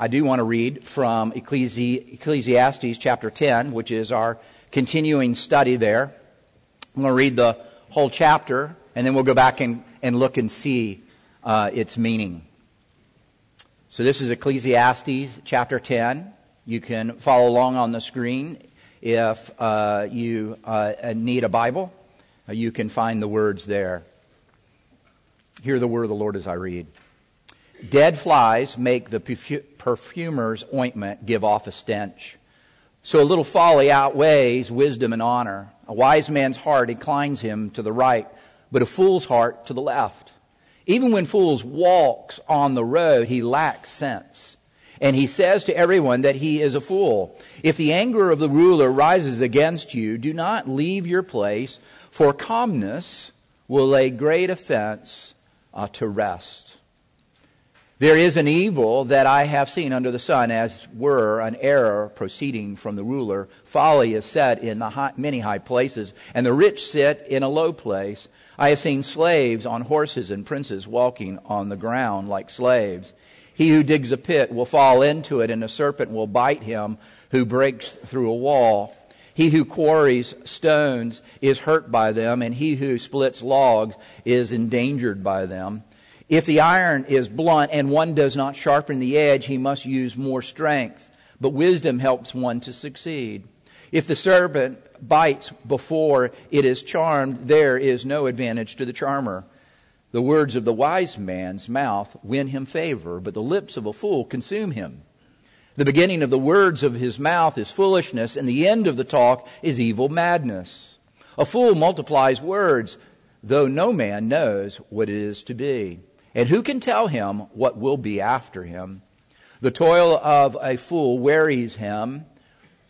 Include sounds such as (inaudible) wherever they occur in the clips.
I do want to read from Ecclesi- Ecclesiastes chapter 10, which is our continuing study there. I'm going to read the whole chapter, and then we'll go back and, and look and see uh, its meaning. So this is Ecclesiastes chapter 10. You can follow along on the screen if uh, you uh, need a Bible. Uh, you can find the words there. Hear the word of the Lord as I read. Dead flies make the perfumer's ointment give off a stench. So a little folly outweighs wisdom and honor. A wise man's heart inclines him to the right, but a fool's heart to the left. Even when fools walks on the road, he lacks sense. And he says to everyone that he is a fool. If the anger of the ruler rises against you, do not leave your place, for calmness will lay great offense uh, to rest. There is an evil that I have seen under the sun, as were an error proceeding from the ruler. Folly is set in the high, many high places, and the rich sit in a low place. I have seen slaves on horses and princes walking on the ground like slaves. He who digs a pit will fall into it, and a serpent will bite him who breaks through a wall. He who quarries stones is hurt by them, and he who splits logs is endangered by them. If the iron is blunt and one does not sharpen the edge, he must use more strength. But wisdom helps one to succeed. If the serpent bites before it is charmed, there is no advantage to the charmer. The words of the wise man's mouth win him favor, but the lips of a fool consume him. The beginning of the words of his mouth is foolishness, and the end of the talk is evil madness. A fool multiplies words, though no man knows what it is to be. And who can tell him what will be after him? The toil of a fool wearies him,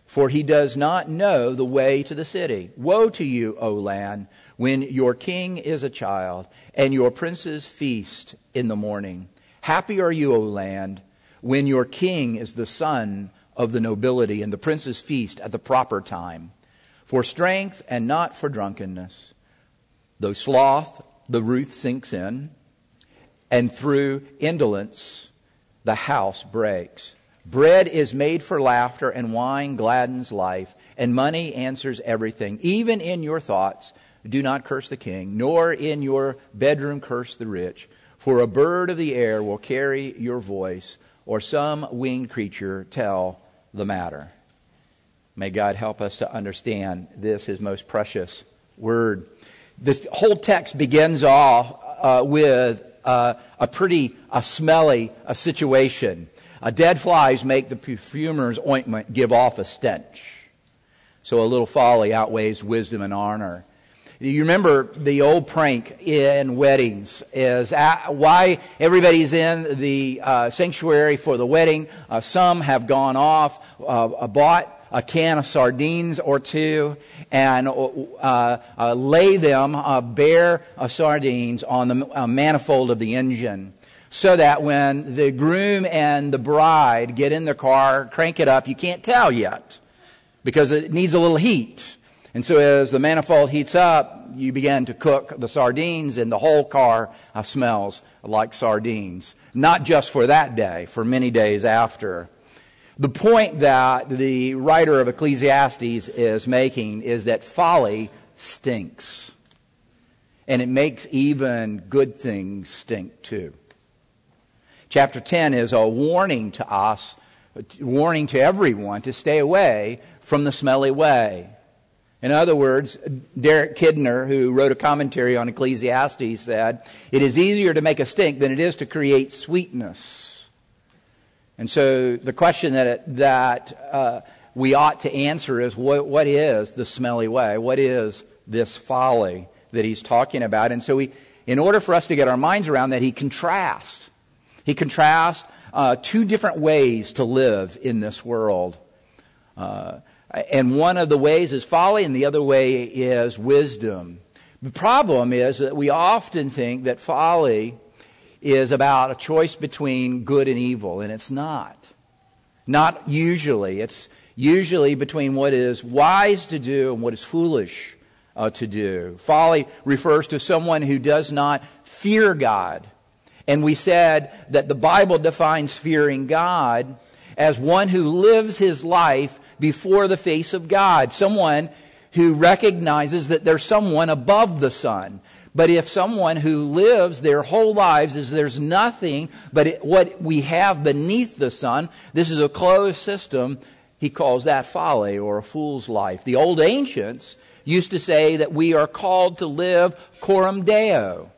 for he does not know the way to the city. Woe to you, O land, when your king is a child, and your princes feast in the morning. Happy are you, O land, when your king is the son of the nobility, and the princes feast at the proper time, for strength and not for drunkenness. Though sloth, the ruth sinks in, and through indolence, the house breaks. Bread is made for laughter, and wine gladdens life, and money answers everything. Even in your thoughts, do not curse the king, nor in your bedroom curse the rich, for a bird of the air will carry your voice, or some winged creature tell the matter. May God help us to understand this, his most precious word. This whole text begins off uh, with uh, a pretty a smelly a situation. Uh, dead flies make the perfumer's ointment give off a stench. So a little folly outweighs wisdom and honor. You remember the old prank in weddings is why everybody's in the uh, sanctuary for the wedding. Uh, some have gone off, uh, bought a can of sardines or two, and uh, uh, lay them bare sardines on the manifold of the engine so that when the groom and the bride get in the car, crank it up, you can't tell yet because it needs a little heat. And so as the manifold heats up, you begin to cook the sardines and the whole car uh, smells like sardines. Not just for that day, for many days after. The point that the writer of Ecclesiastes is making is that folly stinks. And it makes even good things stink too. Chapter 10 is a warning to us, warning to everyone to stay away from the smelly way. In other words, Derek Kidner, who wrote a commentary on Ecclesiastes, said, It is easier to make a stink than it is to create sweetness. And so the question that, that uh, we ought to answer is what, what is the smelly way? What is this folly that he's talking about? And so we, in order for us to get our minds around that, he contrasts he contrasts uh, two different ways to live in this world. Uh, and one of the ways is folly, and the other way is wisdom. The problem is that we often think that folly is about a choice between good and evil, and it's not. Not usually. It's usually between what is wise to do and what is foolish uh, to do. Folly refers to someone who does not fear God And we said that the Bible defines fearing God as one who lives his life before the face of God. Someone who recognizes that there's someone above the sun. But if someone who lives their whole lives is there's nothing but it, what we have beneath the sun, this is a closed system, he calls that folly or a fool's life. The old ancients used to say that we are called to live coram deo,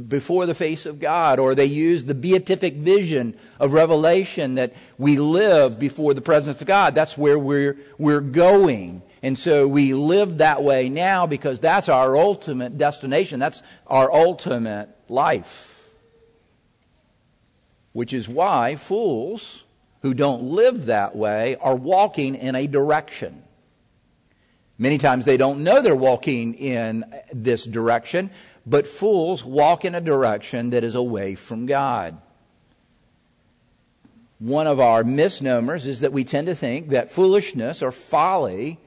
before the face of God, or they use the beatific vision of Revelation that we live before the presence of God. That's where we're, we're going. And so we live that way now because that's our ultimate destination. That's our ultimate life. Which is why fools who don't live that way are walking in a direction. Many times they don't know they're walking in this direction, but fools walk in a direction that is away from God. One of our misnomers is that we tend to think that foolishness or folly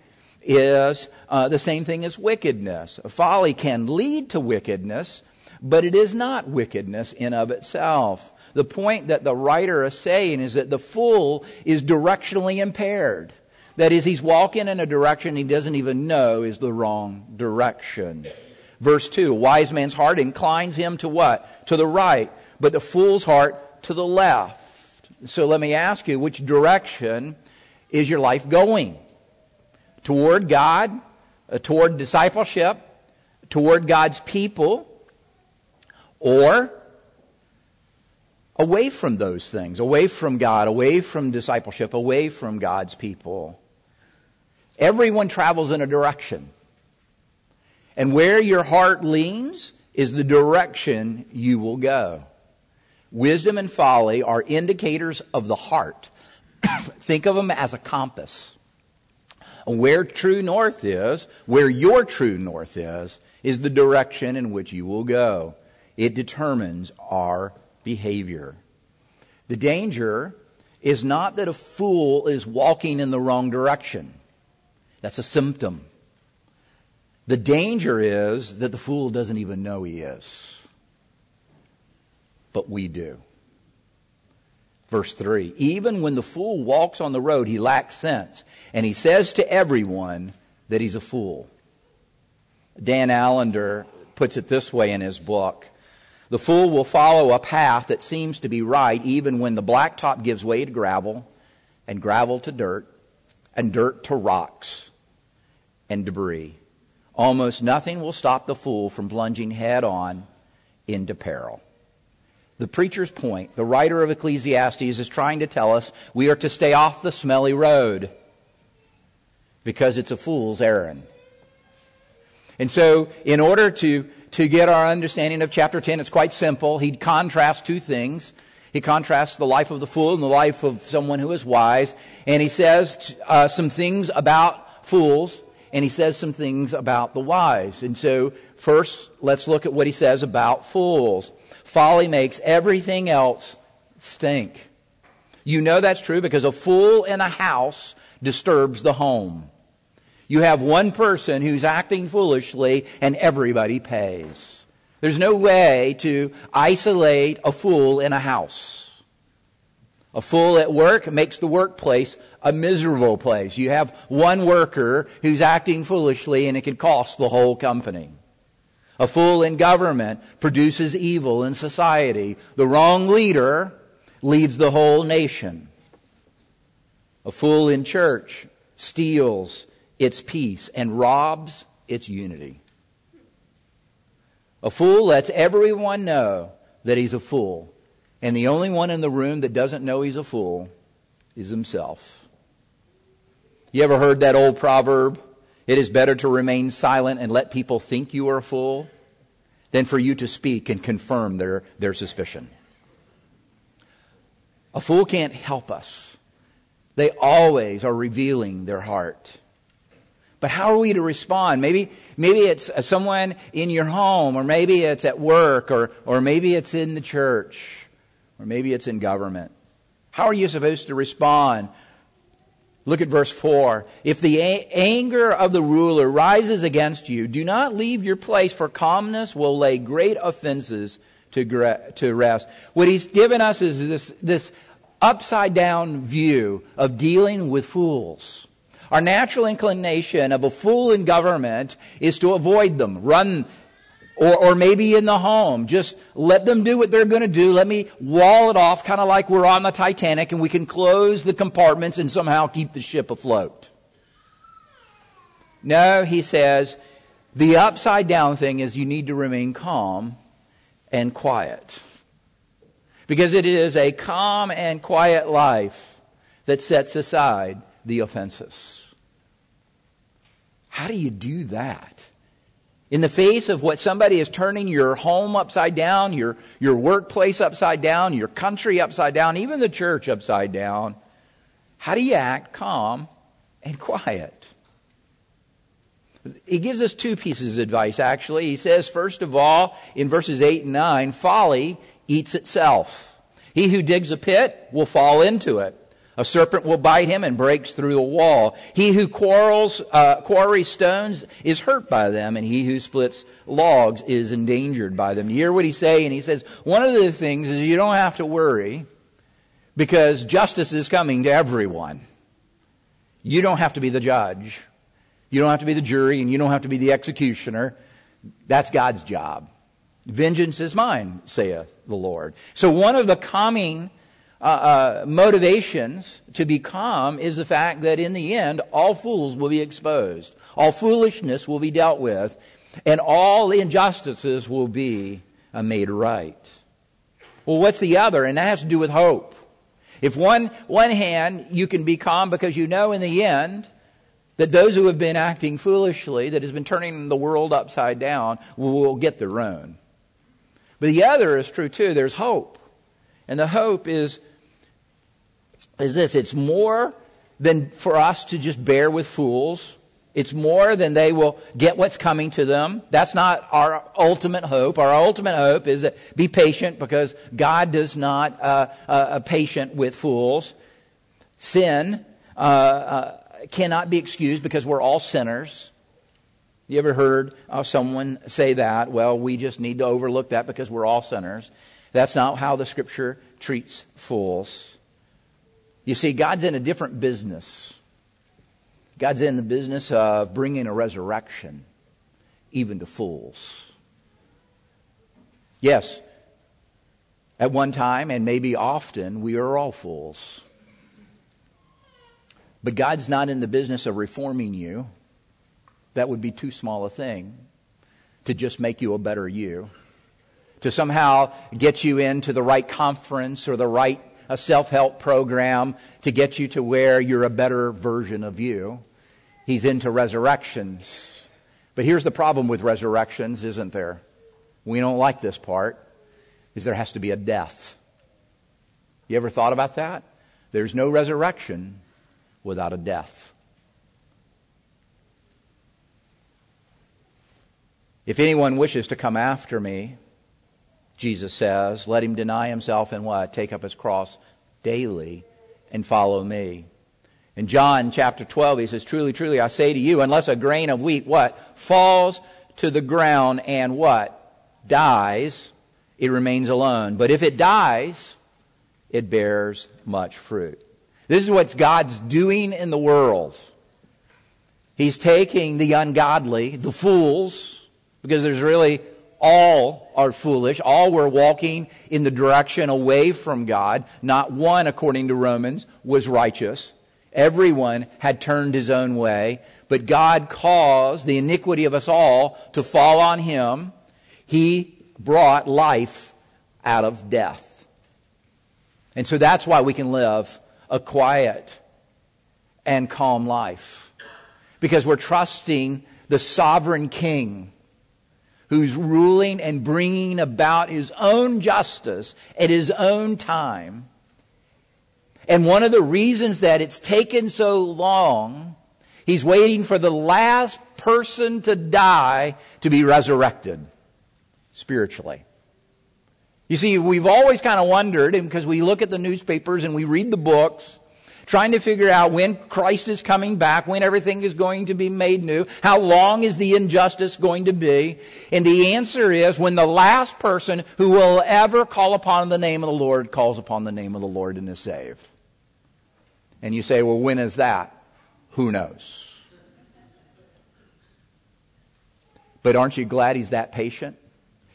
is uh, the same thing as wickedness. Folly can lead to wickedness, but it is not wickedness in of itself. The point that the writer is saying is that the fool is directionally impaired. That is, he's walking in a direction he doesn't even know is the wrong direction. Verse 2 Wise man's heart inclines him to what? To the right, but the fool's heart to the left. So let me ask you, which direction is your life going? Toward God, uh, toward discipleship, toward God's people, or away from those things, away from God, away from discipleship, away from God's people. Everyone travels in a direction. And where your heart leans is the direction you will go. Wisdom and folly are indicators of the heart. (coughs) Think of them as a compass where true north is, where your true north is, is the direction in which you will go. It determines our behavior. The danger is not that a fool is walking in the wrong direction. That's a symptom. The danger is that the fool doesn't even know he is. But we do. Verse 3 Even when the fool walks on the road, he lacks sense, and he says to everyone that he's a fool. Dan Allender puts it this way in his book The fool will follow a path that seems to be right, even when the blacktop gives way to gravel, and gravel to dirt, and dirt to rocks and debris. Almost nothing will stop the fool from plunging head on into peril the preacher's point, the writer of Ecclesiastes is trying to tell us we are to stay off the smelly road because it's a fool's errand. And so, in order to, to get our understanding of chapter 10, it's quite simple. He contrasts two things. He contrasts the life of the fool and the life of someone who is wise. And he says uh, some things about fools, and he says some things about the wise. And so, first, let's look at what he says about fools. Folly makes everything else stink. You know that's true because a fool in a house disturbs the home. You have one person who's acting foolishly and everybody pays. There's no way to isolate a fool in a house. A fool at work makes the workplace a miserable place. You have one worker who's acting foolishly and it can cost the whole company. A fool in government produces evil in society. The wrong leader leads the whole nation. A fool in church steals its peace and robs its unity. A fool lets everyone know that he's a fool. And the only one in the room that doesn't know he's a fool is himself. You ever heard that old proverb? It is better to remain silent and let people think you are a fool than for you to speak and confirm their, their suspicion. A fool can't help us. They always are revealing their heart. But how are we to respond? Maybe, maybe it's uh, someone in your home, or maybe it's at work, or, or maybe it's in the church, or maybe it's in government. How are you supposed to respond Look at verse 4. If the a- anger of the ruler rises against you, do not leave your place, for calmness will lay great offenses to, to rest. What he's given us is this, this upside down view of dealing with fools. Our natural inclination of a fool in government is to avoid them, run, or, or maybe in the home. Just let them do what they're going to do. Let me wall it off, kind of like we're on the Titanic and we can close the compartments and somehow keep the ship afloat. No, he says, the upside down thing is you need to remain calm and quiet. Because it is a calm and quiet life that sets aside the offenses. How do you do that? In the face of what somebody is turning your home upside down, your, your workplace upside down, your country upside down, even the church upside down, how do you act calm and quiet? He gives us two pieces of advice, actually. He says, first of all, in verses 8 and 9, folly eats itself. He who digs a pit will fall into it. A serpent will bite him and breaks through a wall. He who quarrels, uh, quarries stones is hurt by them, and he who splits logs is endangered by them. You hear what he's saying? He says, one of the things is you don't have to worry because justice is coming to everyone. You don't have to be the judge. You don't have to be the jury and you don't have to be the executioner. That's God's job. Vengeance is mine, saith the Lord. So one of the calming uh, uh, motivations to be calm is the fact that in the end, all fools will be exposed. All foolishness will be dealt with. And all injustices will be uh, made right. Well, what's the other? And that has to do with hope. If one, one hand, you can be calm because you know in the end, that those who have been acting foolishly, that has been turning the world upside down, will get their own. But the other is true too. There's hope. And the hope is, is this. It's more than for us to just bear with fools. It's more than they will get what's coming to them. That's not our ultimate hope. Our ultimate hope is that be patient because God does not uh, uh, patient with fools. Sin uh, uh cannot be excused because we're all sinners. You ever heard uh, someone say that? Well, we just need to overlook that because we're all sinners. That's not how the scripture treats fools. You see, God's in a different business. God's in the business of bringing a resurrection even to fools. Yes, at one time and maybe often, we are all fools. But God's not in the business of reforming you. That would be too small a thing to just make you a better you. To somehow get you into the right conference or the right self help program to get you to where you're a better version of you. He's into resurrections. But here's the problem with resurrections, isn't there? We don't like this part, is there has to be a death. You ever thought about that? There's no resurrection without a death. If anyone wishes to come after me, Jesus says, let him deny himself and what? Take up his cross daily and follow me. In John chapter 12, he says, Truly, truly, I say to you, unless a grain of wheat, what? Falls to the ground and what? Dies, it remains alone. But if it dies, it bears much fruit. This is what God's doing in the world. He's taking the ungodly, the fools, because there's really all are foolish. All were walking in the direction away from God. Not one, according to Romans, was righteous. Everyone had turned his own way. But God caused the iniquity of us all to fall on him. He brought life out of death. And so that's why we can live a quiet and calm life. Because we're trusting the sovereign king who's ruling and bringing about his own justice at his own time. And one of the reasons that it's taken so long, he's waiting for the last person to die to be resurrected spiritually. You see, we've always kind of wondered, because we look at the newspapers and we read the books, trying to figure out when Christ is coming back, when everything is going to be made new, how long is the injustice going to be? And the answer is when the last person who will ever call upon the name of the Lord calls upon the name of the Lord and is saved. And you say, well, when is that? Who knows? But aren't you glad he's that patient?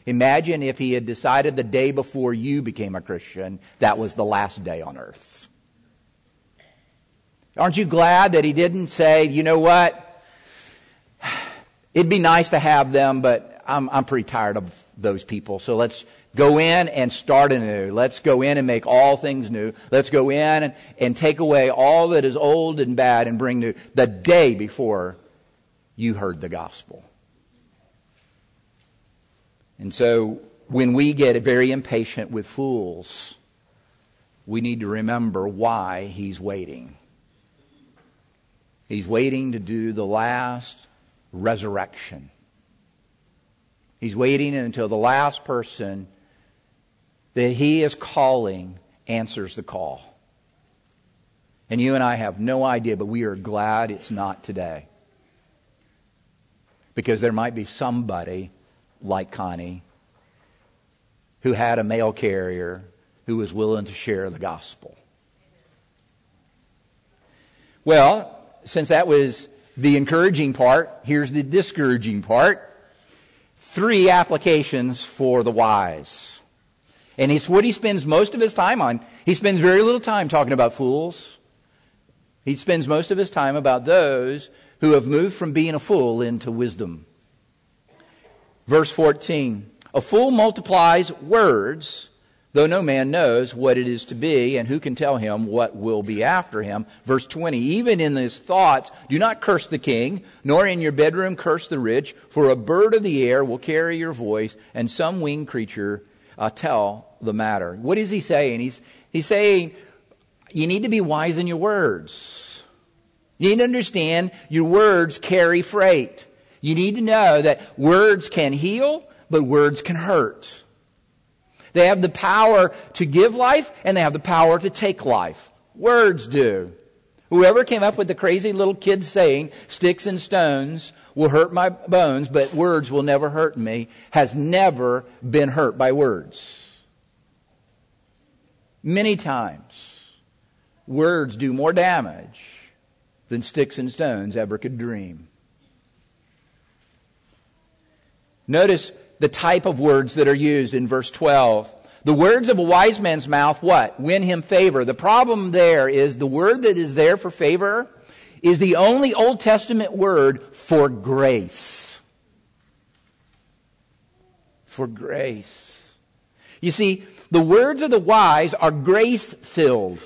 Imagine if he had decided the day before you became a Christian that was the last day on earth. Aren't you glad that he didn't say, you know what? It'd be nice to have them, but I'm, I'm pretty tired of those people. So let's go in and start anew. Let's go in and make all things new. Let's go in and, and take away all that is old and bad and bring new the day before you heard the gospel. And so when we get very impatient with fools, we need to remember why he's waiting. He's waiting to do the last resurrection. He's waiting until the last person that he is calling answers the call. And you and I have no idea, but we are glad it's not today. Because there might be somebody like Connie who had a mail carrier who was willing to share the gospel. Well, since that was the encouraging part, here's the discouraging part. Three applications for the wise. And it's what he spends most of his time on. He spends very little time talking about fools. He spends most of his time about those who have moved from being a fool into wisdom. Verse 14 A fool multiplies words, though no man knows what it is to be, and who can tell him what will be after him. Verse 20 Even in his thoughts, do not curse the king, nor in your bedroom curse the rich, for a bird of the air will carry your voice, and some winged creature uh, tell the matter. What is he saying? He's, he's saying you need to be wise in your words. You need to understand your words carry freight. You need to know that words can heal, but words can hurt. They have the power to give life and they have the power to take life. Words do. Whoever came up with the crazy little kid saying, sticks and stones will hurt my bones, but words will never hurt me, has never been hurt by words. Many times, words do more damage than sticks and stones ever could dream. Notice the type of words that are used in verse 12. The words of a wise man's mouth, what? Win him favor. The problem there is the word that is there for favor is the only Old Testament word for grace. For grace. You see, the words of the wise are grace filled.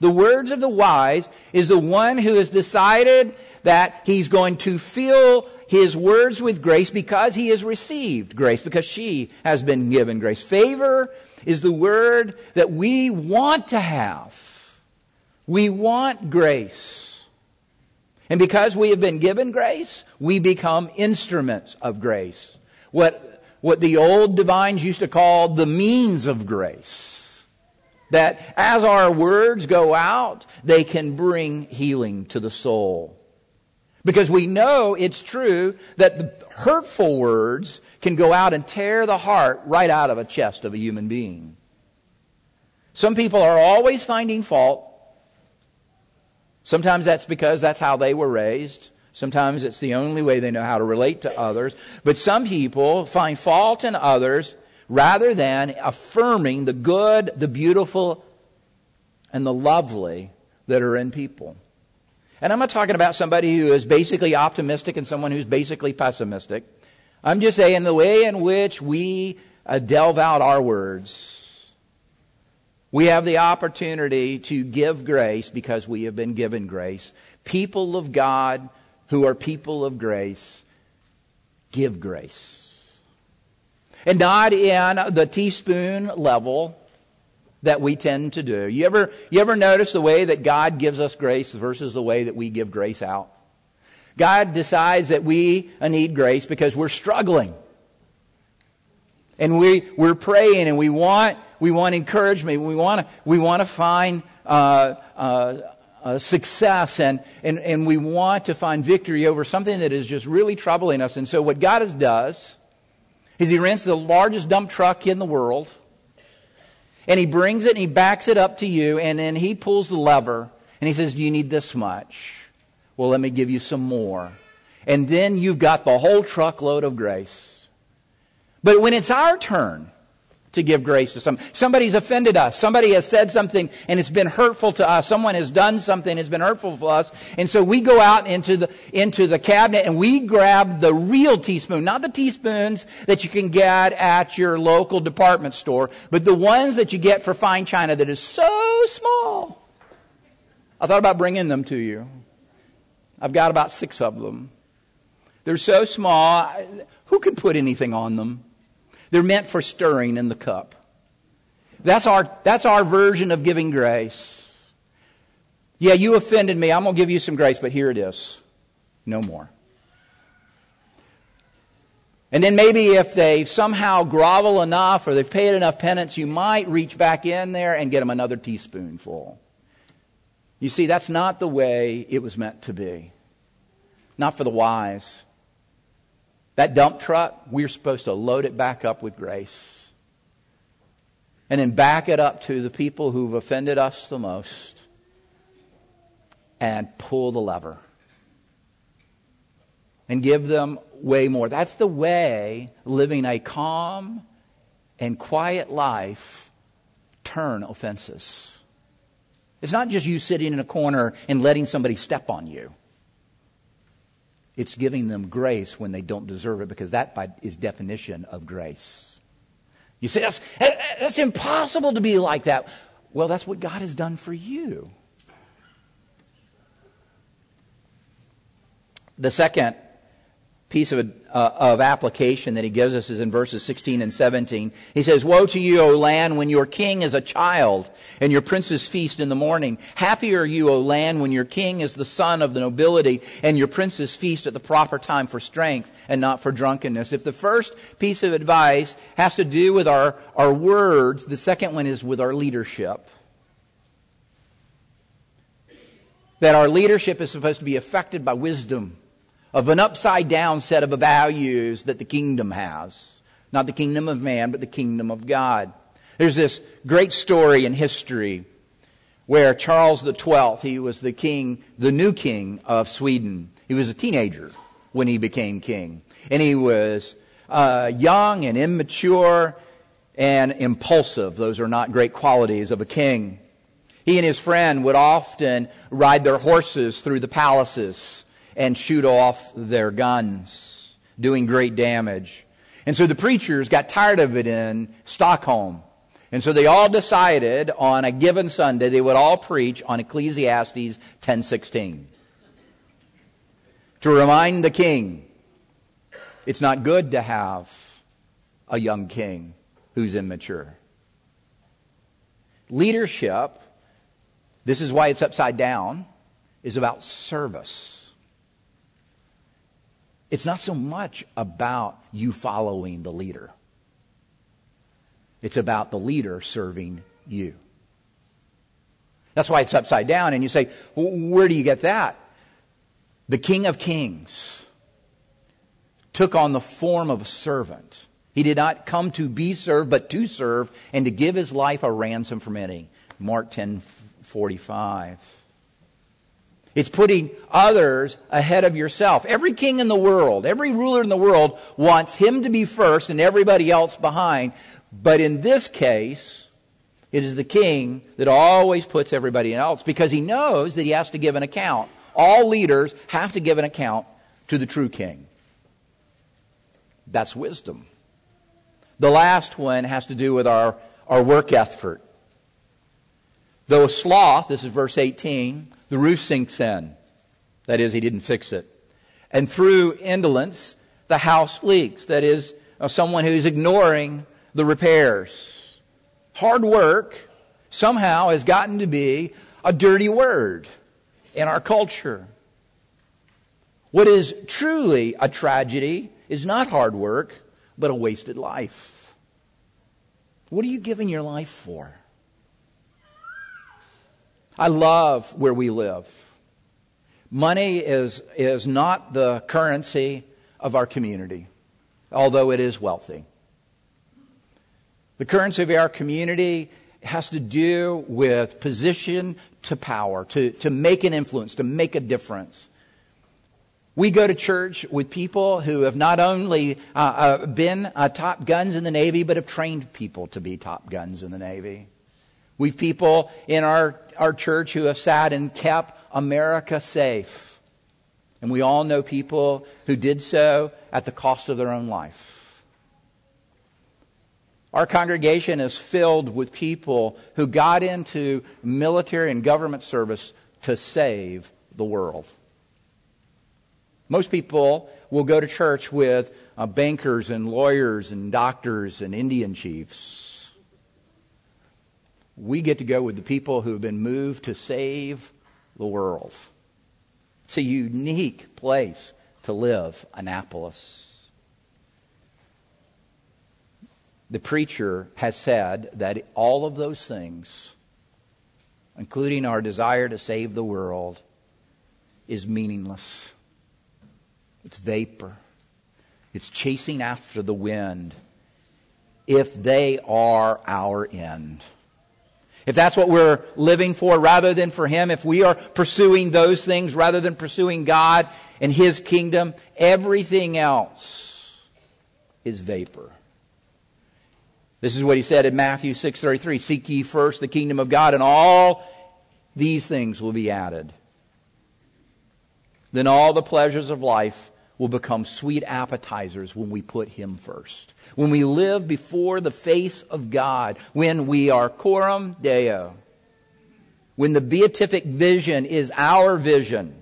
The words of the wise is the one who has decided that he's going to fill his words with grace because he has received grace, because she has been given grace. Favor is the word that we want to have. We want grace. And because we have been given grace, we become instruments of grace. What, what the old divines used to call the means of grace. That as our words go out, they can bring healing to the soul. Because we know it's true that the hurtful words can go out and tear the heart right out of a chest of a human being. Some people are always finding fault. Sometimes that's because that's how they were raised. Sometimes it's the only way they know how to relate to others. But some people find fault in others rather than affirming the good, the beautiful, and the lovely that are in people. And I'm not talking about somebody who is basically optimistic and someone who's basically pessimistic. I'm just saying the way in which we uh, delve out our words. We have the opportunity to give grace because we have been given grace. People of God who are people of grace give grace. And not in the teaspoon level, that we tend to do. You ever, you ever notice the way that God gives us grace versus the way that we give grace out? God decides that we need grace because we're struggling. And we, we're praying and we want, we want encouragement. We want to, we want to find uh, uh, uh, success and, and, and we want to find victory over something that is just really troubling us. And so what God does is he rents the largest dump truck in the world and he brings it and he backs it up to you and then he pulls the lever and he says, do you need this much? Well, let me give you some more. And then you've got the whole truckload of grace. But when it's our turn, to give grace to some. Somebody's offended us. Somebody has said something and it's been hurtful to us. Someone has done something that's been hurtful for us. And so we go out into the, into the cabinet and we grab the real teaspoon, not the teaspoons that you can get at your local department store, but the ones that you get for fine china that is so small. I thought about bringing them to you. I've got about six of them. They're so small. Who can put anything on them? They're meant for stirring in the cup. That's our, that's our version of giving grace. Yeah, you offended me. I'm going to give you some grace, but here it is. No more. And then maybe if they somehow grovel enough or they've paid enough penance, you might reach back in there and get them another teaspoonful. You see, that's not the way it was meant to be. Not for the wise. That dump truck, we're supposed to load it back up with grace. And then back it up to the people who've offended us the most and pull the lever and give them way more. That's the way living a calm and quiet life turn offenses. It's not just you sitting in a corner and letting somebody step on you. It's giving them grace when they don't deserve it because that is definition of grace. You say, that's, that's impossible to be like that. Well, that's what God has done for you. The second piece of, uh, of application that he gives us is in verses 16 and 17. He says, Woe to you, O land, when your king is a child and your princes feast in the morning. Happy are you, O land, when your king is the son of the nobility and your princes feast at the proper time for strength and not for drunkenness. If the first piece of advice has to do with our, our words, the second one is with our leadership. That our leadership is supposed to be affected by wisdom of an upside down set of values that the kingdom has. Not the kingdom of man, but the kingdom of God. There's this great story in history where Charles XII, he was the king, the new king of Sweden. He was a teenager when he became king. And he was uh, young and immature and impulsive. Those are not great qualities of a king. He and his friend would often ride their horses through the palaces and shoot off their guns, doing great damage. And so the preachers got tired of it in Stockholm. And so they all decided on a given Sunday they would all preach on Ecclesiastes 10:16. To remind the king it's not good to have a young king who's immature. Leadership, this is why it's upside down, is about service. It's not so much about you following the leader, it's about the leader serving you. That's why it's upside down. And you say, where do you get that? The King of Kings took on the form of a servant. He did not come to be served, but to serve and to give his life a ransom for many. Mark 10 45. It's putting others ahead of yourself. Every king in the world, every ruler in the world wants him to be first and everybody else behind. But in this case, it is the king that always puts everybody else because he knows that he has to give an account. All leaders have to give an account to the true king. That's wisdom. The last one has to do with our, our work effort. Though sloth, this is verse 18, the roof sinks in. That is, he didn't fix it. And through indolence, the house leaks. That is, uh, someone who's ignoring the repairs. Hard work somehow has gotten to be a dirty word in our culture. What is truly a tragedy is not hard work, but a wasted life. What are you giving your life for? I love where we live. Money is, is not the currency of our community, although it is wealthy. The currency of our community has to do with position to power, to, to make an influence, to make a difference. We go to church with people who have not only uh, uh, been uh, top guns in the Navy, but have trained people to be top guns in the Navy. We've people in our, our church who have sat and kept America safe. And we all know people who did so at the cost of their own life. Our congregation is filled with people who got into military and government service to save the world. Most people will go to church with uh, bankers and lawyers and doctors and Indian chiefs. We get to go with the people who have been moved to save the world. It's a unique place to live, Annapolis. the preacher has said that all of those things, including our desire to save the world, is meaningless. It's vapor. It's chasing after the wind if they are our end. If that's what we're living for rather than for Him, if we are pursuing those things rather than pursuing God and His kingdom, everything else is vapor. This is what he said in Matthew 6:33, "Seek ye first the kingdom of God and all these things will be added." Then all the pleasures of life will become sweet appetizers when we put him first. When we live before the face of God, when we are coram deo. When the beatific vision is our vision,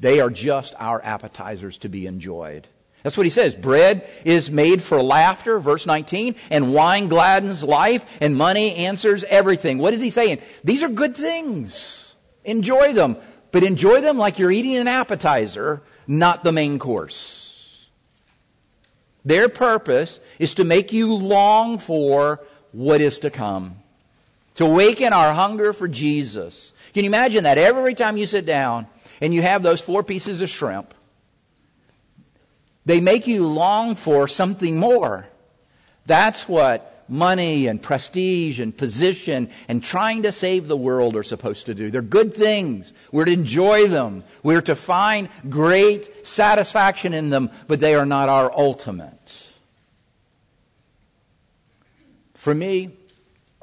they are just our appetizers to be enjoyed. That's what he says. Bread is made for laughter, verse 19, and wine gladdens life, and money answers everything. What is he saying? These are good things. Enjoy them, but enjoy them like you're eating an appetizer, not the main course. Their purpose is to make you long for what is to come, to awaken our hunger for Jesus. Can you imagine that? Every time you sit down and you have those four pieces of shrimp, they make you long for something more. That's what money and prestige and position and trying to save the world are supposed to do. They're good things. We're to enjoy them. We're to find great satisfaction in them, but they are not our ultimate. For me,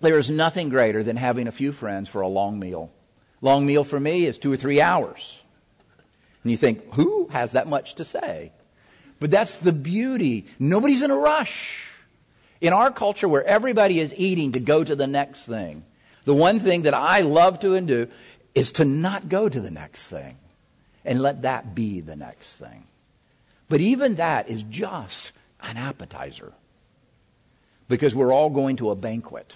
there is nothing greater than having a few friends for a long meal. Long meal for me is two or three hours. And you think, who has that much to say? But that's the beauty. Nobody's in a rush. In our culture where everybody is eating to go to the next thing, the one thing that I love to do is to not go to the next thing and let that be the next thing. But even that is just an appetizer because we're all going to a banquet.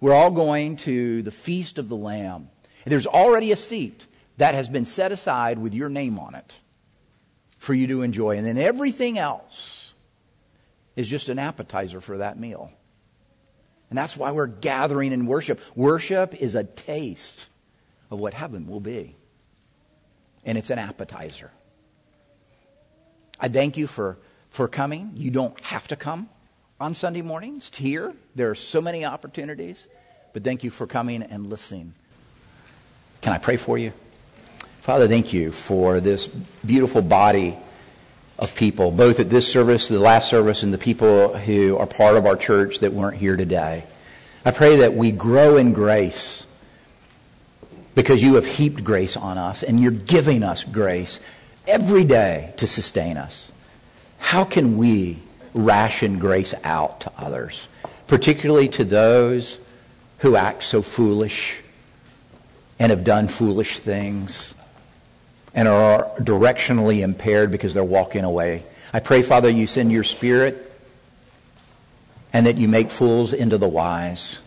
We're all going to the feast of the Lamb. There's already a seat that has been set aside with your name on it for you to enjoy. And then everything else is just an appetizer for that meal. And that's why we're gathering in worship. Worship is a taste of what heaven will be, and it's an appetizer. I thank you for, for coming. You don't have to come on Sunday mornings here. There are so many opportunities, but thank you for coming and listening. Can I pray for you? Father, thank you for this beautiful body of people, both at this service, the last service, and the people who are part of our church that weren't here today. I pray that we grow in grace because you have heaped grace on us and you're giving us grace every day to sustain us. How can we ration grace out to others, particularly to those who act so foolish and have done foolish things? And are directionally impaired because they're walking away. I pray, Father, you send your spirit and that you make fools into the wise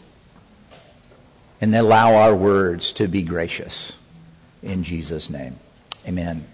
and allow our words to be gracious. In Jesus' name, amen.